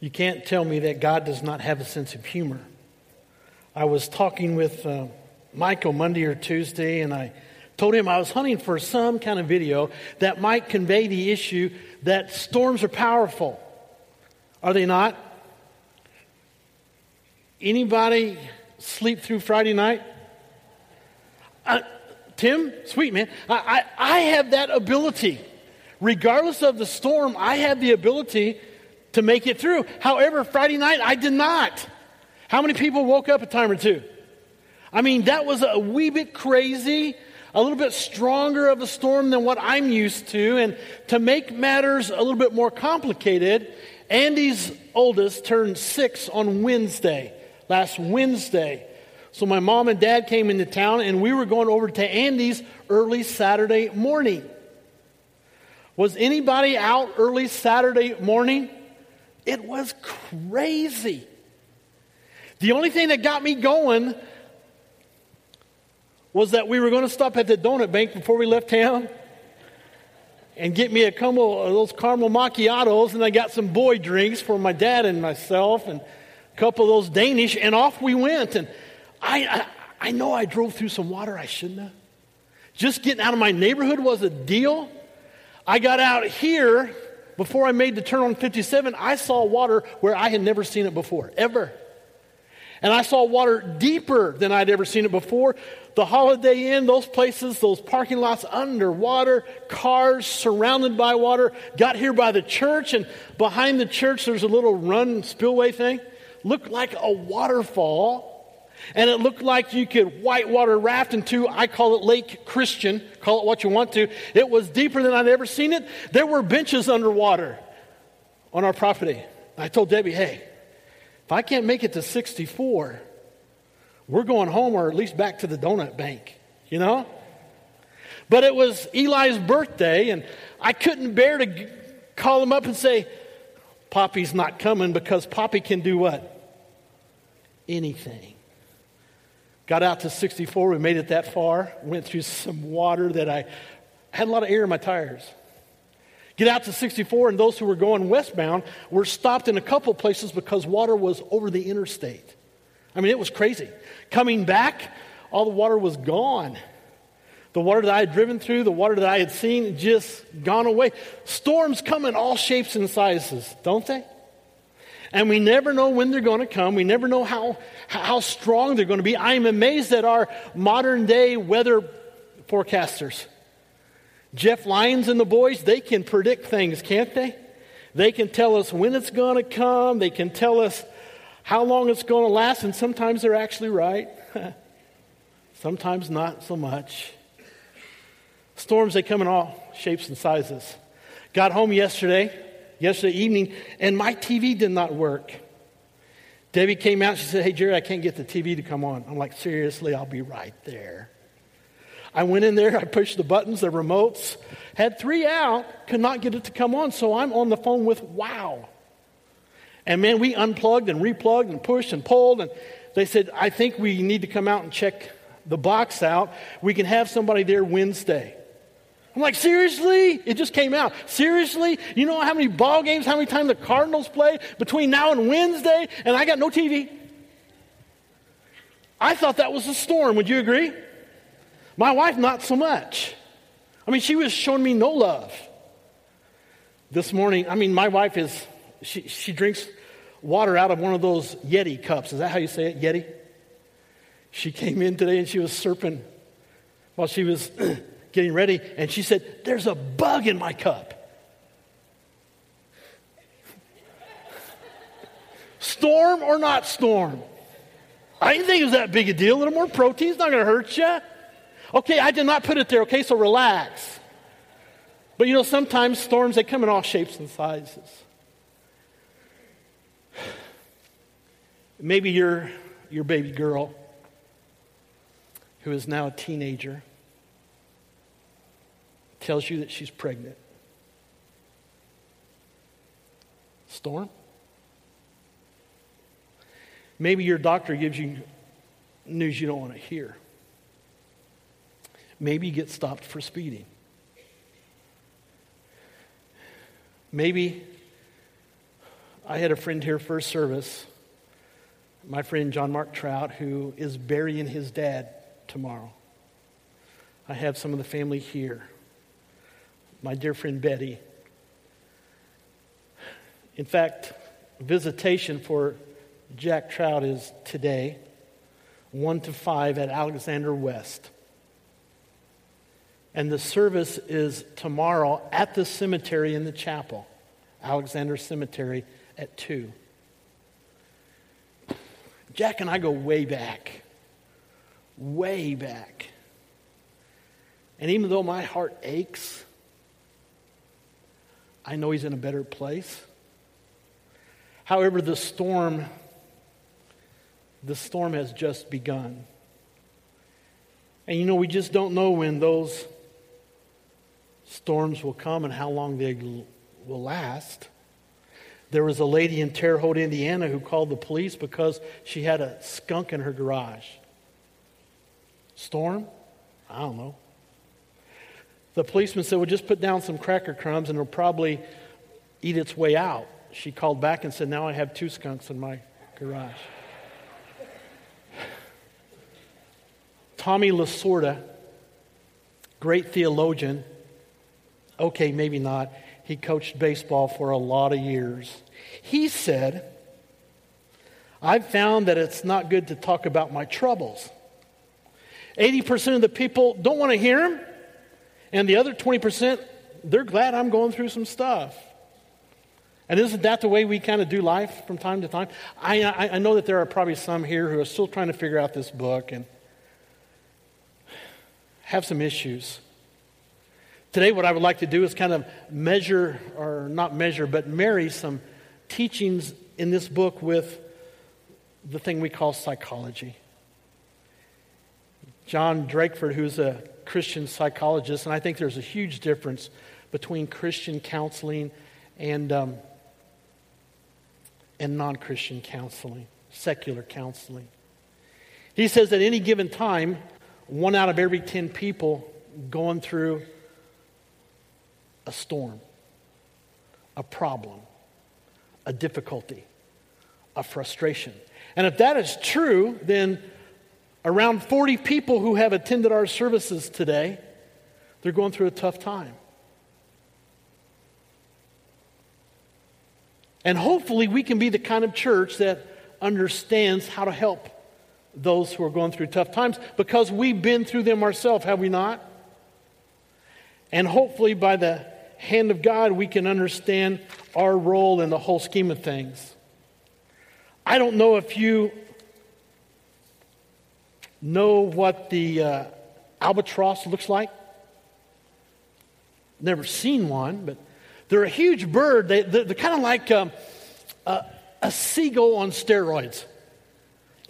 You can't tell me that God does not have a sense of humor. I was talking with uh, Michael Monday or Tuesday, and I told him I was hunting for some kind of video that might convey the issue that storms are powerful. Are they not? Anybody sleep through Friday night? Uh, Tim, sweet man, I, I, I have that ability. Regardless of the storm, I have the ability to make it through. However, Friday night, I did not. How many people woke up a time or two? I mean, that was a wee bit crazy, a little bit stronger of a storm than what I'm used to. And to make matters a little bit more complicated, Andy's oldest turned six on Wednesday, last Wednesday. So my mom and dad came into town, and we were going over to Andy's early Saturday morning. Was anybody out early Saturday morning? It was crazy. The only thing that got me going was that we were going to stop at the donut bank before we left town and get me a couple uh, of those caramel macchiatos, and I got some boy drinks for my dad and myself, and a couple of those Danish, and off we went. And I, I, I know I drove through some water I shouldn't have. Just getting out of my neighborhood was a deal. I got out here before I made the turn on 57. I saw water where I had never seen it before, ever. And I saw water deeper than I'd ever seen it before. The Holiday Inn, those places, those parking lots underwater, cars surrounded by water. Got here by the church, and behind the church, there's a little run spillway thing. Looked like a waterfall. And it looked like you could whitewater raft into, I call it Lake Christian, call it what you want to. It was deeper than I'd ever seen it. There were benches underwater on our property. I told Debbie, hey, if I can't make it to 64, we're going home or at least back to the donut bank, you know? But it was Eli's birthday, and I couldn't bear to call him up and say, Poppy's not coming because Poppy can do what? Anything. Got out to 64. We made it that far. Went through some water that I had a lot of air in my tires. Get out to 64, and those who were going westbound were stopped in a couple places because water was over the interstate. I mean, it was crazy. Coming back, all the water was gone. The water that I had driven through, the water that I had seen, just gone away. Storms come in all shapes and sizes, don't they? And we never know when they're going to come. We never know how, how strong they're going to be. I am amazed at our modern day weather forecasters. Jeff Lyons and the boys, they can predict things, can't they? They can tell us when it's going to come. They can tell us how long it's going to last, and sometimes they're actually right. sometimes not so much. Storms, they come in all shapes and sizes. Got home yesterday, yesterday evening, and my TV did not work. Debbie came out. She said, Hey, Jerry, I can't get the TV to come on. I'm like, Seriously, I'll be right there. I went in there, I pushed the buttons, the remotes, had three out, could not get it to come on, so I'm on the phone with Wow. And man, we unplugged and replugged and pushed and pulled, and they said, I think we need to come out and check the box out. We can have somebody there Wednesday. I'm like, seriously? It just came out. Seriously? You know how many ball games, how many times the Cardinals play between now and Wednesday, and I got no TV? I thought that was a storm. Would you agree? My wife, not so much. I mean, she was showing me no love. This morning, I mean, my wife is, she, she drinks water out of one of those Yeti cups. Is that how you say it? Yeti? She came in today and she was serping while she was getting ready, and she said, There's a bug in my cup. storm or not storm? I didn't think it was that big a deal. A little more protein's not going to hurt you. Okay, I did not put it there, okay, so relax. But you know, sometimes storms, they come in all shapes and sizes. Maybe your, your baby girl, who is now a teenager, tells you that she's pregnant. Storm? Maybe your doctor gives you news you don't want to hear. Maybe you get stopped for speeding. Maybe I had a friend here first service, my friend John Mark Trout, who is burying his dad tomorrow. I have some of the family here. My dear friend Betty. In fact, visitation for Jack Trout is today, 1 to 5 at Alexander West. And the service is tomorrow at the cemetery in the chapel, Alexander Cemetery at 2. Jack and I go way back, way back. And even though my heart aches, I know he's in a better place. However, the storm, the storm has just begun. And you know, we just don't know when those storms will come and how long they will last. There was a lady in Terre Haute, Indiana, who called the police because she had a skunk in her garage. Storm? I don't know. The policeman said, Well, just put down some cracker crumbs and it'll probably eat its way out. She called back and said, Now I have two skunks in my garage. Tommy Lasorda, great theologian. Okay, maybe not. He coached baseball for a lot of years. He said, I've found that it's not good to talk about my troubles. 80% of the people don't want to hear them, and the other 20%, they're glad I'm going through some stuff. And isn't that the way we kind of do life from time to time? I, I, I, know that there are probably some here who are still trying to figure out this book and have some issues. Today, what I would like to do is kind of measure, or not measure, but marry some teachings in this book with the thing we call psychology. John Drakeford, who's a Christian psychologist, and I think there's a huge difference between Christian counseling and, um, and non Christian counseling, secular counseling. He says at any given time, one out of every 10 people going through a storm, a problem, a difficulty, a frustration. And if that is true, then around 40 people who have attended our services today, they're going through a tough time. And hopefully, we can be the kind of church that understands how to help those who are going through tough times because we've been through them ourselves, have we not? And hopefully, by the hand of God, we can understand our role in the whole scheme of things. I don't know if you know what the uh, albatross looks like. Never seen one, but they're a huge bird. They, they're, kind of like um, a, a seagull on steroids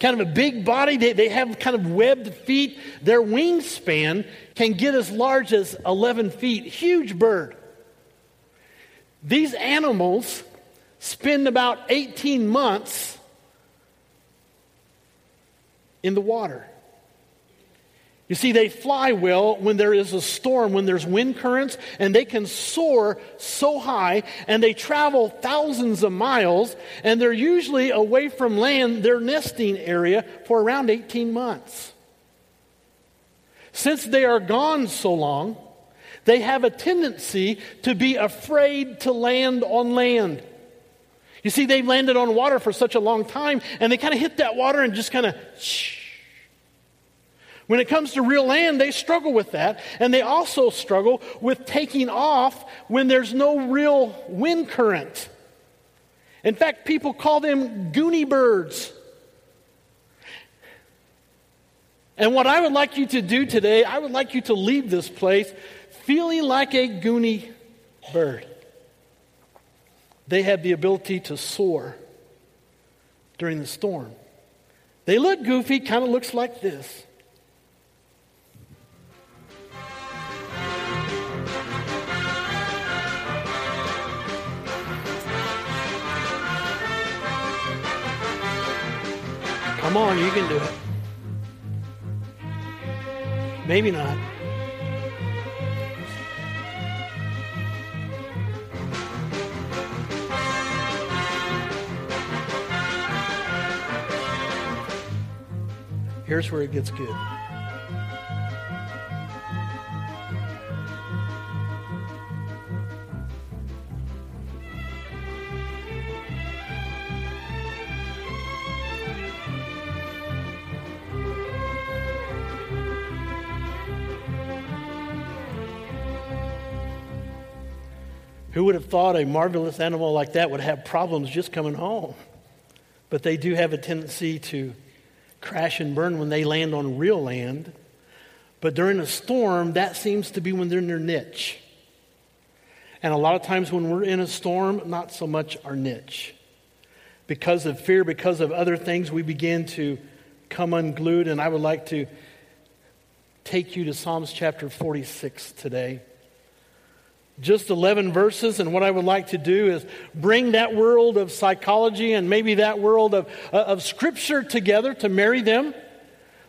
kind of a big body. They, they have kind of webbed feet. Their wingspan can get as large as 11 feet. Huge bird. These animals spend about 18 months in the water. You see, they fly well when there is a storm, when there's wind currents, and they can soar so high, and they travel thousands of miles, and they're usually away from land, their nesting area, for around 18 months. Since they are gone so long, they have a tendency to be afraid to land on land. You see, they've landed on water for such a long time, and they kind of hit that water and just kind of shh. When it comes to real land, they struggle with that. And they also struggle with taking off when there's no real wind current. In fact, people call them goonie birds. And what I would like you to do today, I would like you to leave this place feeling like a goonie bird. They have the ability to soar during the storm. They look goofy, kind of looks like this. Come on, you can do it. Maybe not. Here's where it gets good. Who would have thought a marvelous animal like that would have problems just coming home? But they do have a tendency to crash and burn when they land on real land. But during a storm, that seems to be when they're in their niche. And a lot of times when we're in a storm, not so much our niche. Because of fear, because of other things, we begin to come unglued. And I would like to take you to Psalms chapter 46 today just 11 verses. And what I would like to do is bring that world of psychology and maybe that world of, uh, of scripture together to marry them.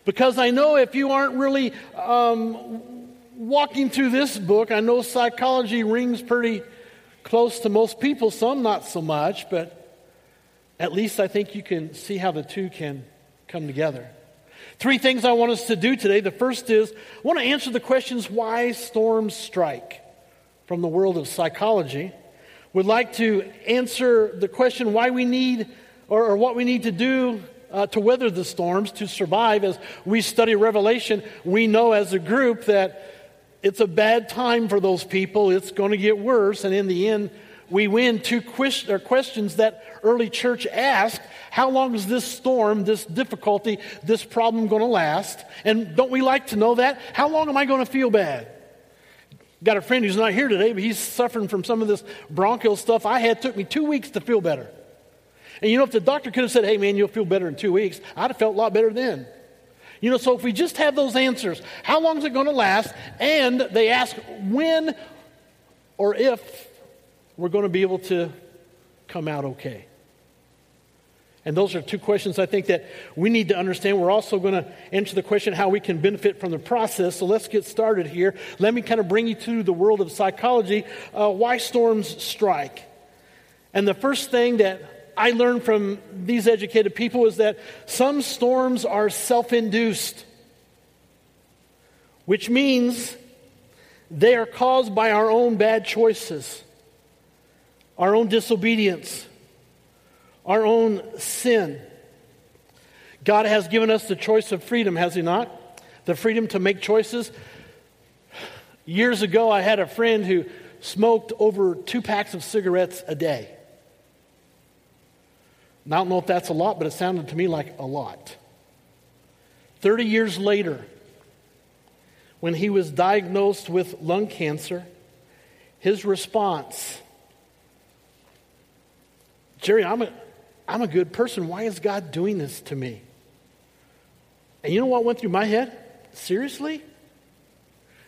Because I know if you aren't really um, walking through this book, I know psychology rings pretty close to most people, some not so much, but at least I think you can see how the two can come together. Three things I want us to do today. The first is I want to answer the questions why storms strike from the world of psychology would like to answer the question why we need or, or what we need to do uh, to weather the storms, to survive. As we study Revelation, we know as a group that it's a bad time for those people. It's going to get worse. And in the end, we win two questions that early church asked How long is this storm, this difficulty, this problem going to last? And don't we like to know that? How long am I going to feel bad? Got a friend who's not here today, but he's suffering from some of this bronchial stuff I had. Took me two weeks to feel better. And you know, if the doctor could have said, hey, man, you'll feel better in two weeks, I'd have felt a lot better then. You know, so if we just have those answers, how long is it going to last? And they ask when or if we're going to be able to come out okay. And those are two questions I think that we need to understand. We're also going to answer the question how we can benefit from the process. So let's get started here. Let me kind of bring you to the world of psychology, uh, why storms strike. And the first thing that I learned from these educated people is that some storms are self induced, which means they are caused by our own bad choices, our own disobedience our own sin. God has given us the choice of freedom, has He not? The freedom to make choices. Years ago, I had a friend who smoked over two packs of cigarettes a day. I don't know if that's a lot, but it sounded to me like a lot. 30 years later, when he was diagnosed with lung cancer, his response Jerry, I'm I'm a good person. Why is God doing this to me? And you know what went through my head? Seriously?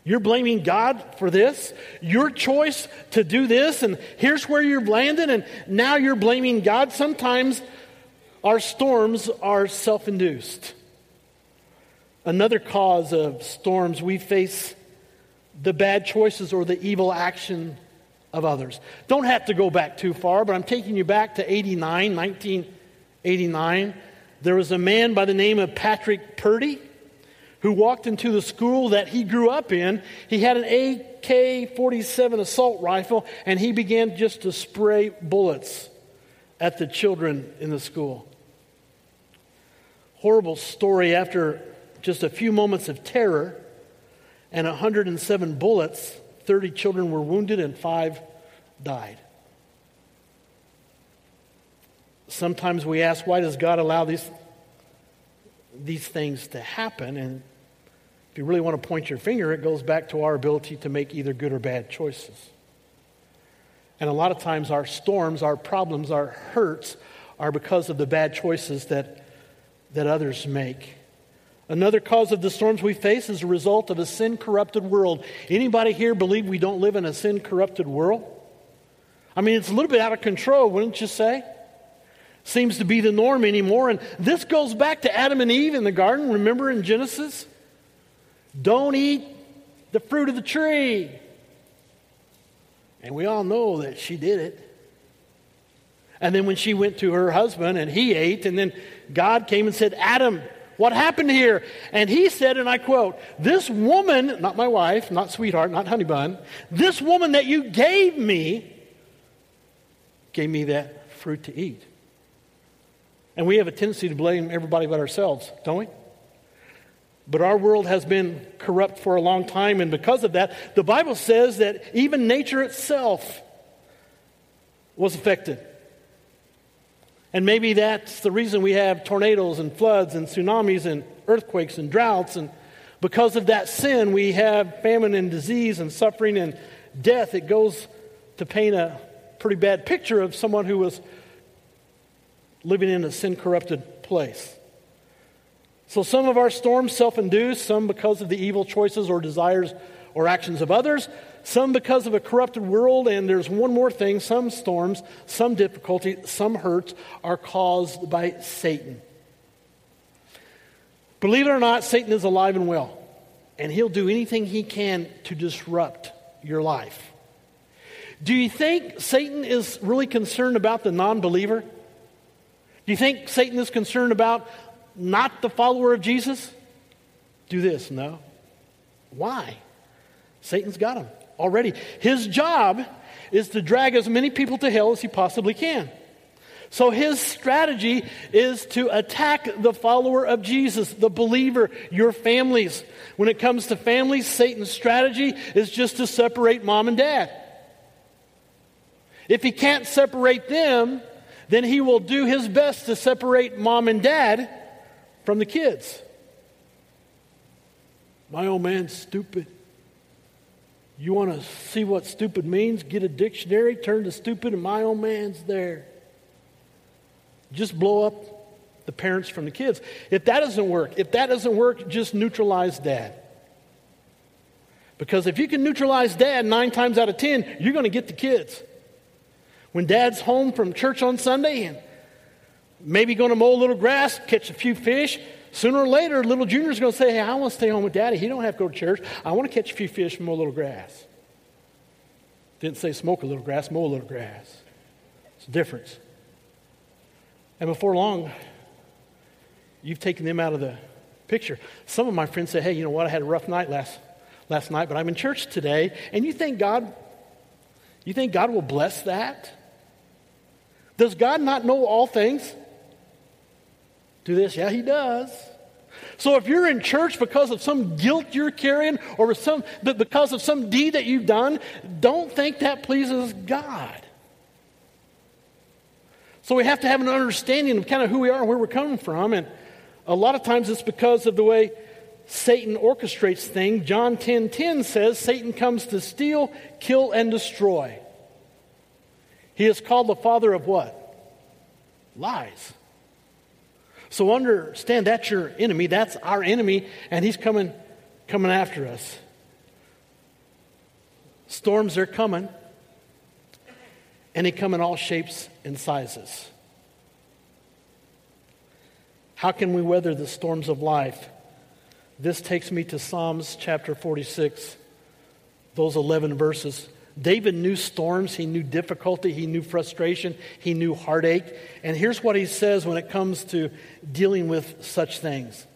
You're blaming God for this? Your choice to do this, and here's where you're landed, and now you're blaming God? Sometimes our storms are self induced. Another cause of storms, we face the bad choices or the evil action of others. Don't have to go back too far, but I'm taking you back to 89, 1989. There was a man by the name of Patrick Purdy who walked into the school that he grew up in. He had an AK 47 assault rifle, and he began just to spray bullets at the children in the school. Horrible story after just a few moments of terror and 107 bullets 30 children were wounded and five died. Sometimes we ask, why does God allow these, these things to happen? And if you really want to point your finger, it goes back to our ability to make either good or bad choices. And a lot of times, our storms, our problems, our hurts are because of the bad choices that, that others make. Another cause of the storms we face is a result of a sin corrupted world. Anybody here believe we don't live in a sin corrupted world? I mean, it's a little bit out of control, wouldn't you say? Seems to be the norm anymore. And this goes back to Adam and Eve in the garden, remember in Genesis? Don't eat the fruit of the tree. And we all know that she did it. And then when she went to her husband and he ate, and then God came and said, Adam, What happened here? And he said, and I quote, This woman, not my wife, not sweetheart, not honey bun, this woman that you gave me, gave me that fruit to eat. And we have a tendency to blame everybody but ourselves, don't we? But our world has been corrupt for a long time, and because of that, the Bible says that even nature itself was affected. And maybe that's the reason we have tornadoes and floods and tsunamis and earthquakes and droughts. And because of that sin, we have famine and disease and suffering and death. It goes to paint a pretty bad picture of someone who was living in a sin corrupted place. So some of our storms self induced, some because of the evil choices or desires or actions of others some because of a corrupted world, and there's one more thing some storms, some difficulty, some hurts are caused by Satan. Believe it or not, Satan is alive and well, and he'll do anything he can to disrupt your life. Do you think Satan is really concerned about the non believer? Do you think Satan is concerned about not the follower of Jesus? Do this, no. Why? Satan's got him already. His job is to drag as many people to hell as he possibly can. So his strategy is to attack the follower of Jesus, the believer, your families. When it comes to families, Satan's strategy is just to separate mom and dad. If he can't separate them, then he will do his best to separate mom and dad from the kids. My old man's stupid. You want to see what stupid means? Get a dictionary, turn to stupid, and my old man's there. Just blow up the parents from the kids. If that doesn't work, if that doesn't work, just neutralize dad. Because if you can neutralize dad nine times out of ten, you're going to get the kids. When dad's home from church on Sunday and maybe going to mow a little grass, catch a few fish, Sooner or later, little Junior's going to say, Hey, I want to stay home with daddy. He don't have to go to church. I want to catch a few fish and mow a little grass. Didn't say smoke a little grass, mow a little grass. It's a difference. And before long, you've taken them out of the picture. Some of my friends say, Hey, you know what? I had a rough night last, last night, but I'm in church today. And you think God, you think God will bless that? Does God not know all things? Do this? Yeah, he does. So if you're in church because of some guilt you're carrying or some, because of some deed that you've done, don't think that pleases God. So we have to have an understanding of kind of who we are and where we're coming from. And a lot of times it's because of the way Satan orchestrates things. John 10 10 says Satan comes to steal, kill, and destroy. He is called the father of what? Lies. So understand that's your enemy. That's our enemy, and he's coming, coming after us. Storms are coming, and they come in all shapes and sizes. How can we weather the storms of life? This takes me to Psalms chapter 46, those 11 verses. David knew storms, he knew difficulty, he knew frustration, he knew heartache. And here's what he says when it comes to dealing with such things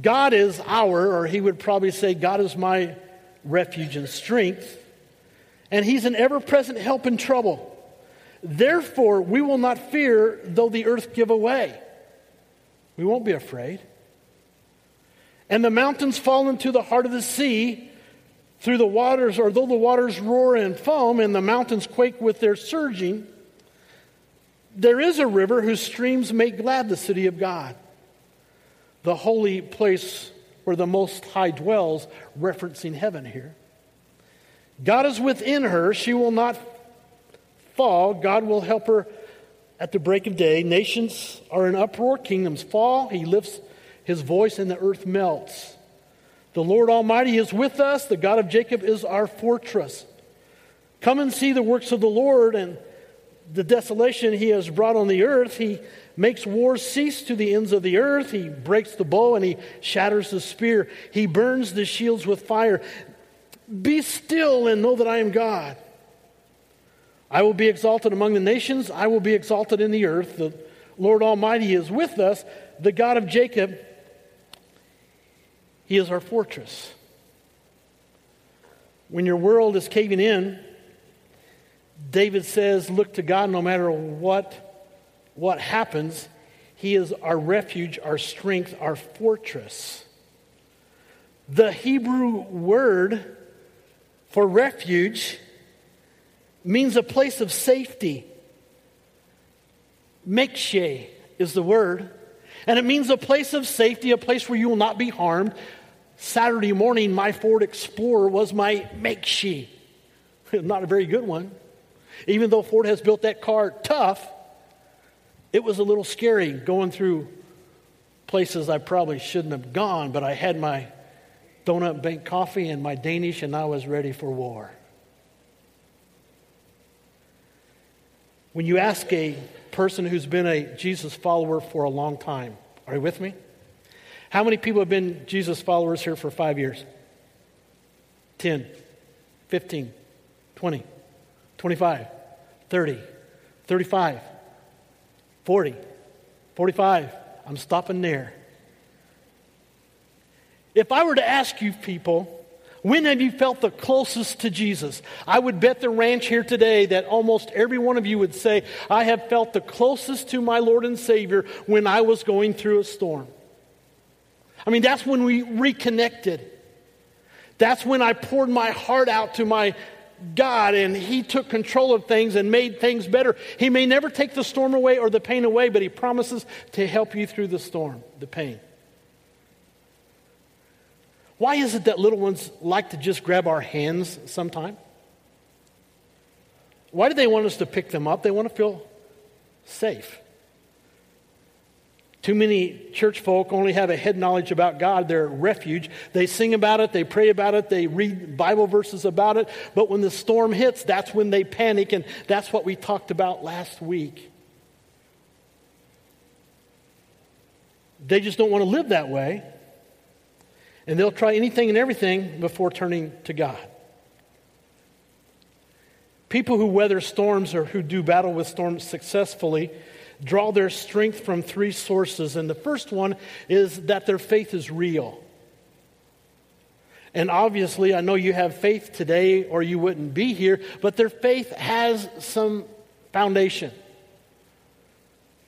God is our, or he would probably say, God is my refuge and strength, and he's an ever present help in trouble. Therefore, we will not fear though the earth give away. We won't be afraid. And the mountains fall into the heart of the sea through the waters, or though the waters roar and foam and the mountains quake with their surging, there is a river whose streams make glad the city of God, the holy place where the Most High dwells, referencing heaven here. God is within her. She will not fall. God will help her at the break of day. Nations are in uproar, kingdoms fall. He lifts his voice, and the earth melts. The Lord Almighty is with us. The God of Jacob is our fortress. Come and see the works of the Lord and the desolation he has brought on the earth. He makes wars cease to the ends of the earth. He breaks the bow and he shatters the spear. He burns the shields with fire. Be still and know that I am God. I will be exalted among the nations. I will be exalted in the earth. The Lord Almighty is with us, the God of Jacob, He is our fortress. When your world is caving in, David says, Look to God no matter what, what happens. He is our refuge, our strength, our fortress. The Hebrew word for refuge means a place of safety. Mekshe is the word. And it means a place of safety, a place where you will not be harmed. Saturday morning, my Ford Explorer was my Mekshe. not a very good one. Even though Ford has built that car tough, it was a little scary going through places I probably shouldn't have gone, but I had my donut bank coffee and my Danish, and I was ready for war. When you ask a person who's been a Jesus follower for a long time, are you with me? How many people have been Jesus followers here for five years? 10, 15, 20, 25, 30, 35, 40, 45. I'm stopping there. If I were to ask you people, when have you felt the closest to Jesus? I would bet the ranch here today that almost every one of you would say, I have felt the closest to my Lord and Savior when I was going through a storm. I mean, that's when we reconnected. That's when I poured my heart out to my God and He took control of things and made things better. He may never take the storm away or the pain away, but He promises to help you through the storm, the pain. Why is it that little ones like to just grab our hands sometime? Why do they want us to pick them up? They want to feel safe. Too many church folk only have a head knowledge about God, their refuge. They sing about it, they pray about it, they read Bible verses about it, but when the storm hits, that's when they panic, and that's what we talked about last week. They just don't want to live that way. And they'll try anything and everything before turning to God. People who weather storms or who do battle with storms successfully draw their strength from three sources. And the first one is that their faith is real. And obviously, I know you have faith today or you wouldn't be here, but their faith has some foundation.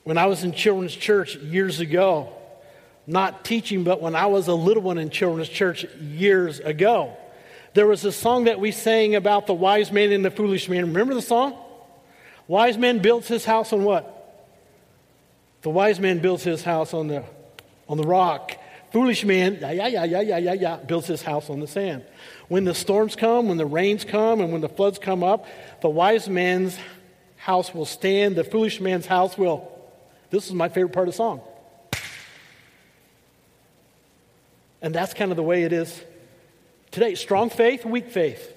When I was in children's church years ago, not teaching, but when I was a little one in children's church years ago. There was a song that we sang about the wise man and the foolish man. Remember the song? Wise man builds his house on what? The wise man builds his house on the, on the rock. Foolish man, yeah, yeah, yeah, yeah, yeah, yeah, yeah, builds his house on the sand. When the storms come, when the rains come, and when the floods come up, the wise man's house will stand. The foolish man's house will. This is my favorite part of the song. And that's kind of the way it is today. Strong faith, weak faith.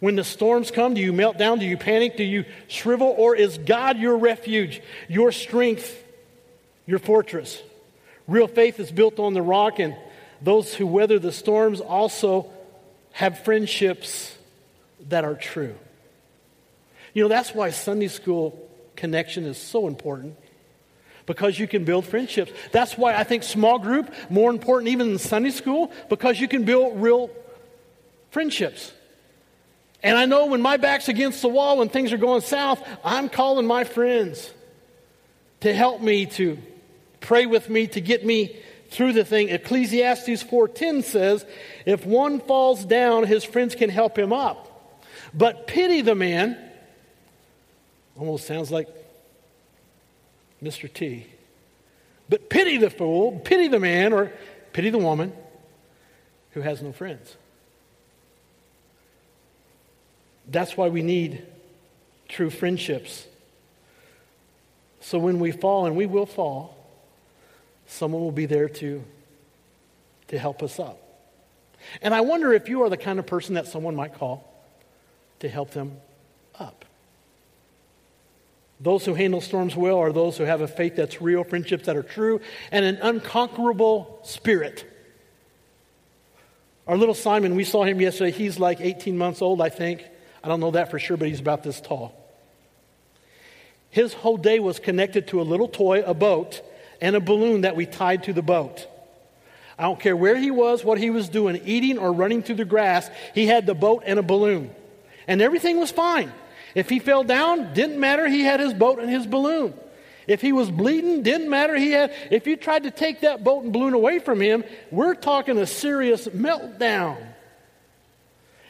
When the storms come, do you melt down? Do you panic? Do you shrivel? Or is God your refuge, your strength, your fortress? Real faith is built on the rock, and those who weather the storms also have friendships that are true. You know, that's why Sunday school connection is so important because you can build friendships. That's why I think small group more important even than Sunday school because you can build real friendships. And I know when my back's against the wall when things are going south, I'm calling my friends to help me to pray with me to get me through the thing. Ecclesiastes 4:10 says, "If one falls down, his friends can help him up. But pity the man." Almost sounds like Mr. T. But pity the fool, pity the man, or pity the woman who has no friends. That's why we need true friendships. So when we fall, and we will fall, someone will be there to, to help us up. And I wonder if you are the kind of person that someone might call to help them up. Those who handle storms well are those who have a faith that's real, friendships that are true, and an unconquerable spirit. Our little Simon, we saw him yesterday. He's like 18 months old, I think. I don't know that for sure, but he's about this tall. His whole day was connected to a little toy, a boat, and a balloon that we tied to the boat. I don't care where he was, what he was doing, eating or running through the grass, he had the boat and a balloon. And everything was fine. If he fell down, didn't matter, he had his boat and his balloon. If he was bleeding, didn't matter, he had if you tried to take that boat and balloon away from him, we're talking a serious meltdown.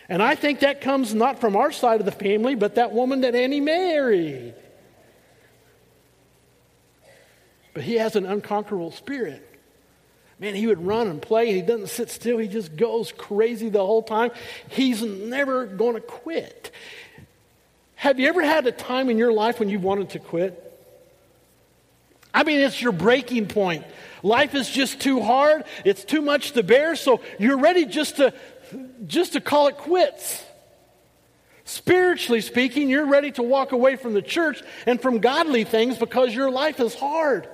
And I think that comes not from our side of the family, but that woman that Annie married. But he has an unconquerable spirit. Man, he would run and play. He doesn't sit still. He just goes crazy the whole time. He's never going to quit. Have you ever had a time in your life when you wanted to quit? I mean, it's your breaking point. Life is just too hard. It's too much to bear. So you're ready just to, just to call it quits. Spiritually speaking, you're ready to walk away from the church and from godly things because your life is hard.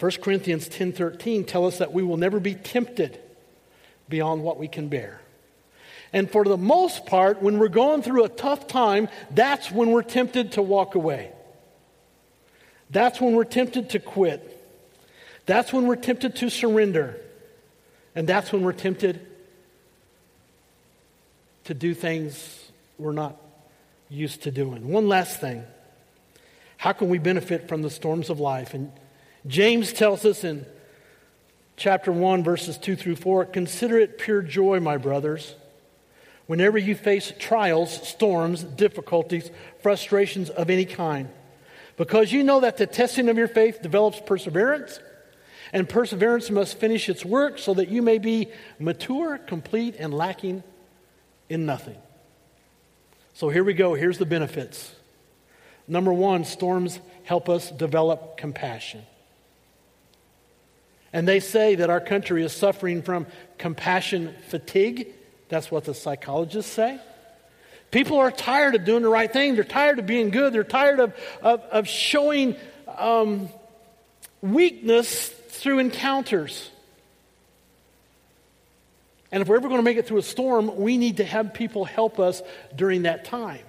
1 Corinthians 10:13 tell us that we will never be tempted beyond what we can bear. And for the most part, when we're going through a tough time, that's when we're tempted to walk away. That's when we're tempted to quit. That's when we're tempted to surrender. And that's when we're tempted to do things we're not used to doing. One last thing. How can we benefit from the storms of life? And James tells us in chapter 1, verses 2 through 4 Consider it pure joy, my brothers, whenever you face trials, storms, difficulties, frustrations of any kind, because you know that the testing of your faith develops perseverance, and perseverance must finish its work so that you may be mature, complete, and lacking in nothing. So here we go. Here's the benefits. Number one, storms help us develop compassion. And they say that our country is suffering from compassion fatigue. That's what the psychologists say. People are tired of doing the right thing. They're tired of being good. They're tired of, of, of showing um, weakness through encounters. And if we're ever going to make it through a storm, we need to have people help us during that time.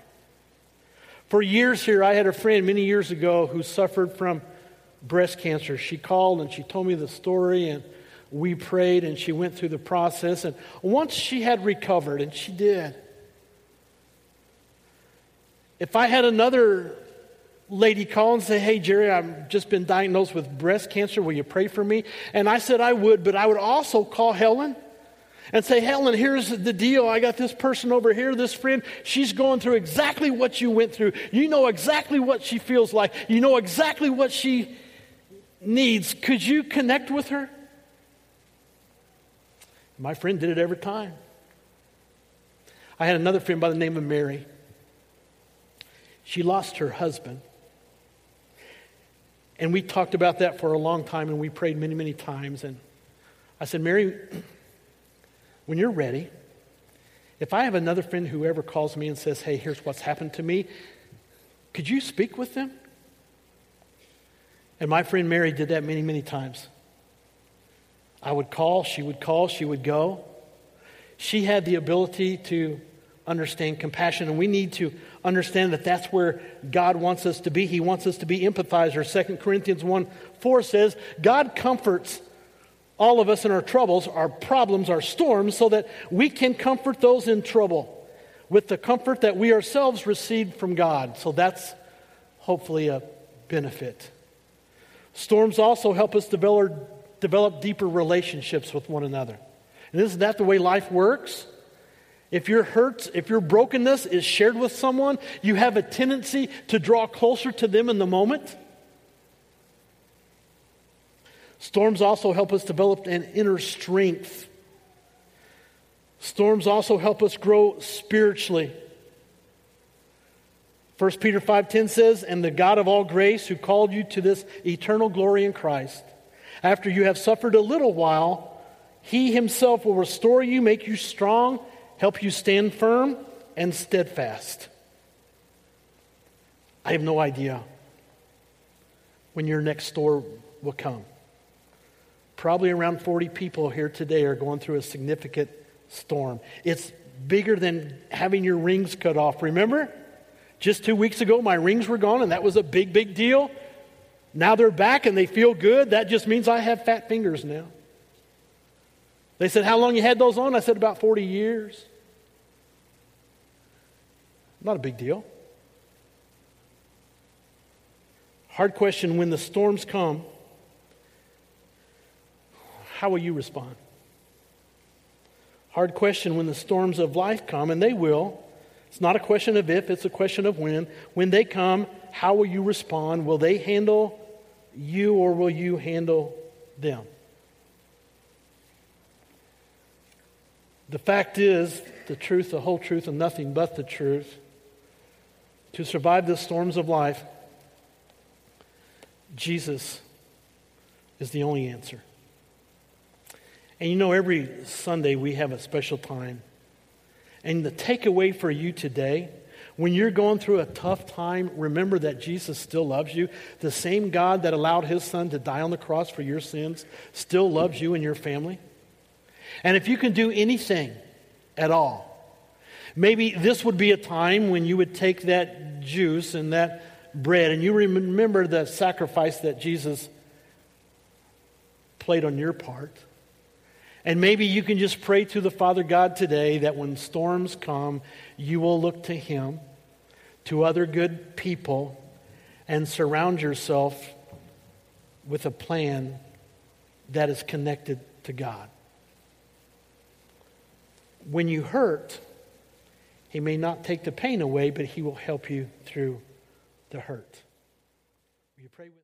For years here, I had a friend many years ago who suffered from breast cancer. She called and she told me the story, and we prayed, and she went through the process. And once she had recovered, and she did, if I had another lady call and say, Hey, Jerry, I've just been diagnosed with breast cancer. Will you pray for me? And I said I would, but I would also call Helen and say, Helen, here's the deal. I got this person over here, this friend. She's going through exactly what you went through. You know exactly what she feels like. You know exactly what she needs, could you connect with her? My friend did it every time. I had another friend by the name of Mary. She lost her husband. And we talked about that for a long time and we prayed many, many times. And I said, Mary, when you're ready, if I have another friend who ever calls me and says, hey, here's what's happened to me, could you speak with them? And my friend Mary did that many, many times. I would call, she would call, she would go. She had the ability to understand compassion, and we need to understand that that's where God wants us to be. He wants us to be empathizers. 2 Corinthians 1 4 says, God comforts all of us in our troubles, our problems, our storms, so that we can comfort those in trouble with the comfort that we ourselves received from God. So that's hopefully a benefit. Storms also help us develop, develop deeper relationships with one another. And isn't that the way life works? If your hurts, if your brokenness is shared with someone, you have a tendency to draw closer to them in the moment. Storms also help us develop an inner strength. Storms also help us grow spiritually. 1 Peter 5:10 says, "And the God of all grace who called you to this eternal glory in Christ, after you have suffered a little while, he himself will restore you, make you strong, help you stand firm and steadfast." I have no idea when your next storm will come. Probably around 40 people here today are going through a significant storm. It's bigger than having your rings cut off, remember? Just two weeks ago, my rings were gone, and that was a big, big deal. Now they're back and they feel good. That just means I have fat fingers now. They said, How long you had those on? I said, About 40 years. Not a big deal. Hard question when the storms come, how will you respond? Hard question when the storms of life come, and they will. It's not a question of if, it's a question of when. When they come, how will you respond? Will they handle you or will you handle them? The fact is, the truth, the whole truth, and nothing but the truth. To survive the storms of life, Jesus is the only answer. And you know, every Sunday we have a special time. And the takeaway for you today, when you're going through a tough time, remember that Jesus still loves you. The same God that allowed his son to die on the cross for your sins still loves you and your family. And if you can do anything at all, maybe this would be a time when you would take that juice and that bread and you remember the sacrifice that Jesus played on your part and maybe you can just pray to the Father God today that when storms come, you will look to Him, to other good people, and surround yourself with a plan that is connected to God. When you hurt, He may not take the pain away, but He will help you through the hurt. Will you pray with